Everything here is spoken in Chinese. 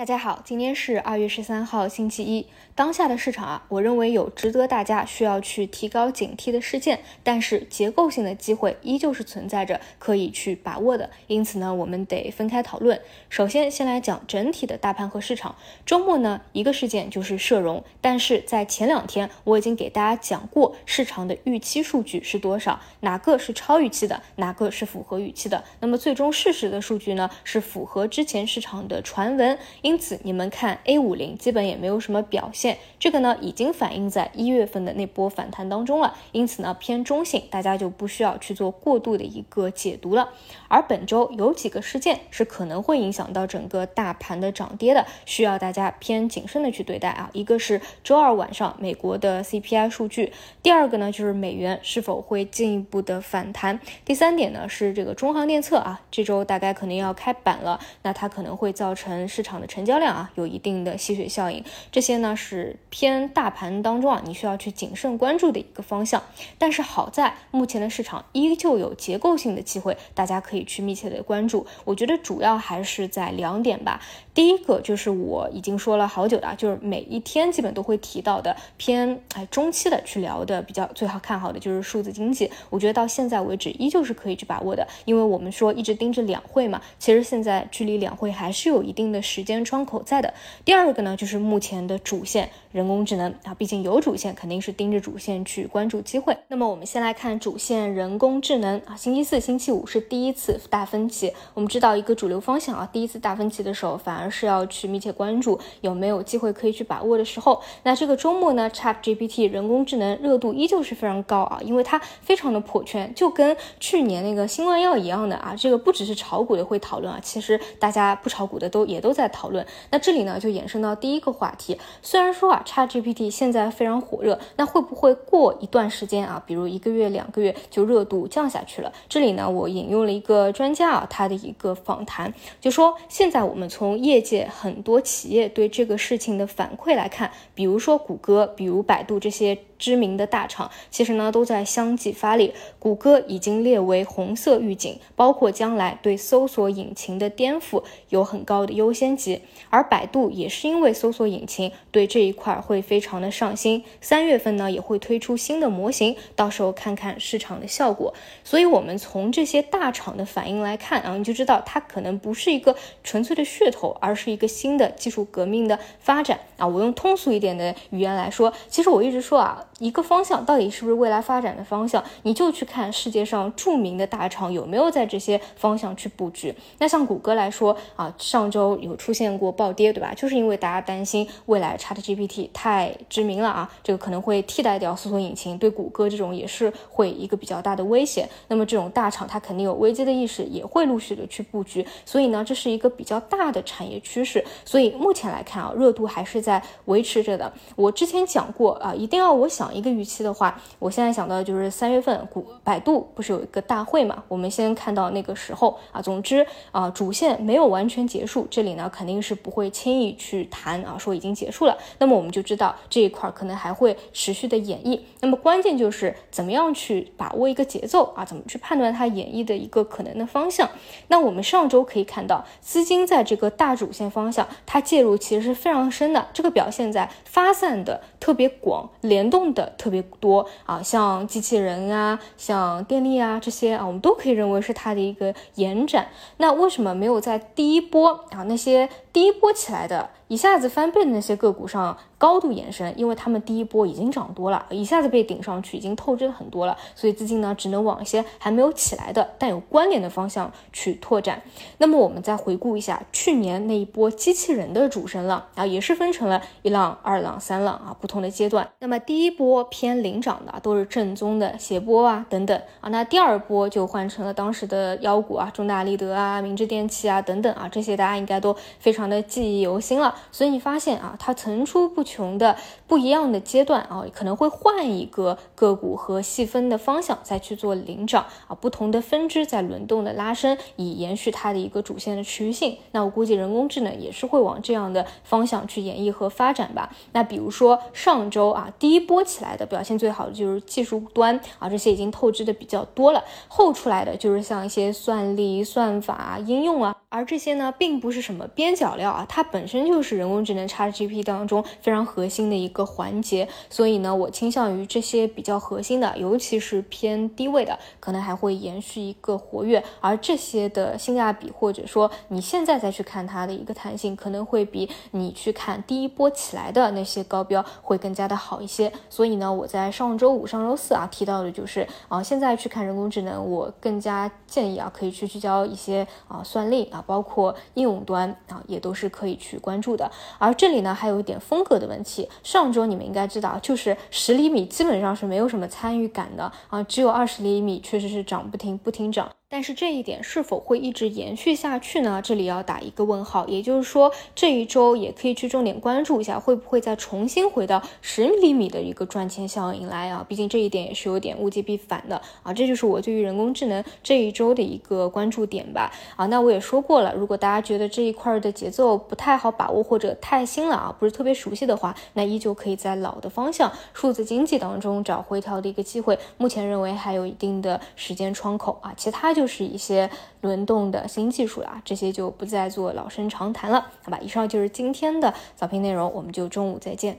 大家好，今天是二月十三号，星期一。当下的市场啊，我认为有值得大家需要去提高警惕的事件，但是结构性的机会依旧是存在着，可以去把握的。因此呢，我们得分开讨论。首先，先来讲整体的大盘和市场。周末呢，一个事件就是社融，但是在前两天我已经给大家讲过市场的预期数据是多少，哪个是超预期的，哪个是符合预期的。那么最终事实的数据呢，是符合之前市场的传闻。因此，你们看 A 五零基本也没有什么表现，这个呢已经反映在一月份的那波反弹当中了。因此呢偏中性，大家就不需要去做过度的一个解读了。而本周有几个事件是可能会影响到整个大盘的涨跌的，需要大家偏谨慎的去对待啊。一个是周二晚上美国的 CPI 数据，第二个呢就是美元是否会进一步的反弹，第三点呢是这个中航电测啊，这周大概可能要开板了，那它可能会造成市场的成。成交量啊，有一定的吸水效应，这些呢是偏大盘当中啊，你需要去谨慎关注的一个方向。但是好在目前的市场依旧有结构性的机会，大家可以去密切的关注。我觉得主要还是在两点吧。第一个就是我已经说了好久的，就是每一天基本都会提到的偏哎中期的去聊的比较最好看好的就是数字经济。我觉得到现在为止依旧是可以去把握的，因为我们说一直盯着两会嘛，其实现在距离两会还是有一定的时间。窗口在的第二个呢，就是目前的主线人工智能啊，毕竟有主线，肯定是盯着主线去关注机会。那么我们先来看主线人工智能啊，星期四、星期五是第一次大分歧。我们知道一个主流方向啊，第一次大分歧的时候，反而是要去密切关注有没有机会可以去把握的时候。那这个周末呢，Chat GPT 人工智能热度依旧是非常高啊，因为它非常的破圈，就跟去年那个新冠药一样的啊，这个不只是炒股的会讨论啊，其实大家不炒股的都也都在讨论。论那这里呢，就衍生到第一个话题。虽然说啊，ChatGPT 现在非常火热，那会不会过一段时间啊，比如一个月、两个月，就热度降下去了？这里呢，我引用了一个专家啊，他的一个访谈，就说现在我们从业界很多企业对这个事情的反馈来看，比如说谷歌，比如百度这些。知名的大厂其实呢都在相继发力，谷歌已经列为红色预警，包括将来对搜索引擎的颠覆有很高的优先级。而百度也是因为搜索引擎对这一块会非常的上心，三月份呢也会推出新的模型，到时候看看市场的效果。所以，我们从这些大厂的反应来看啊，你就知道它可能不是一个纯粹的噱头，而是一个新的技术革命的发展啊。我用通俗一点的语言来说，其实我一直说啊。一个方向到底是不是未来发展的方向，你就去看世界上著名的大厂有没有在这些方向去布局。那像谷歌来说啊，上周有出现过暴跌，对吧？就是因为大家担心未来 ChatGPT 太知名了啊，这个可能会替代掉搜索引擎，对谷歌这种也是会一个比较大的威胁。那么这种大厂它肯定有危机的意识，也会陆续的去布局。所以呢，这是一个比较大的产业趋势。所以目前来看啊，热度还是在维持着的。我之前讲过啊，一定要我想。一个预期的话，我现在想到的就是三月份，股百度不是有一个大会嘛？我们先看到那个时候啊。总之啊，主线没有完全结束，这里呢肯定是不会轻易去谈啊，说已经结束了。那么我们就知道这一块可能还会持续的演绎。那么关键就是怎么样去把握一个节奏啊？怎么去判断它演绎的一个可能的方向？那我们上周可以看到，资金在这个大主线方向，它介入其实是非常深的，这个表现在发散的特别广，联动的。特别多啊，像机器人啊，像电力啊这些啊，我们都可以认为是它的一个延展。那为什么没有在第一波啊那些第一波起来的？一下子翻倍的那些个股上高度延伸，因为他们第一波已经涨多了，一下子被顶上去，已经透支了很多了，所以资金呢只能往一些还没有起来的但有关联的方向去拓展。那么我们再回顾一下去年那一波机器人的主升浪啊，也是分成了一浪、二浪、三浪啊不同的阶段。那么第一波偏领涨的都是正宗的斜波啊等等啊，那第二波就换成了当时的妖股啊，中大立德啊、明治电器啊等等啊，这些大家应该都非常的记忆犹新了。所以你发现啊，它层出不穷的不一样的阶段啊，可能会换一个个股和细分的方向再去做领涨啊，不同的分支在轮动的拉升，以延续它的一个主线的持续性。那我估计人工智能也是会往这样的方向去演绎和发展吧。那比如说上周啊，第一波起来的表现最好的就是技术端啊，这些已经透支的比较多了，后出来的就是像一些算力、算法、应用啊。而这些呢，并不是什么边角料啊，它本身就是人工智能叉 GP 当中非常核心的一个环节。所以呢，我倾向于这些比较核心的，尤其是偏低位的，可能还会延续一个活跃。而这些的性价比，或者说你现在再去看它的一个弹性，可能会比你去看第一波起来的那些高标会更加的好一些。所以呢，我在上周五、上周四啊提到的就是啊，现在去看人工智能，我更加建议啊，可以去聚焦一些啊算力啊。包括应用端啊，也都是可以去关注的。而这里呢，还有一点风格的问题。上周你们应该知道，就是十厘米基本上是没有什么参与感的啊，只有二十厘米确实是涨不停，不停涨。但是这一点是否会一直延续下去呢？这里要打一个问号。也就是说，这一周也可以去重点关注一下，会不会再重新回到十厘米的一个赚钱效应来啊？毕竟这一点也是有点物极必反的啊。这就是我对于人工智能这一周的一个关注点吧。啊，那我也说过了，如果大家觉得这一块的节奏不太好把握或者太新了啊，不是特别熟悉的话，那依旧可以在老的方向数字经济当中找回调的一个机会。目前认为还有一定的时间窗口啊，其他就。就是一些轮动的新技术了，这些就不再做老生常谈了，好吧？以上就是今天的早评内容，我们就中午再见。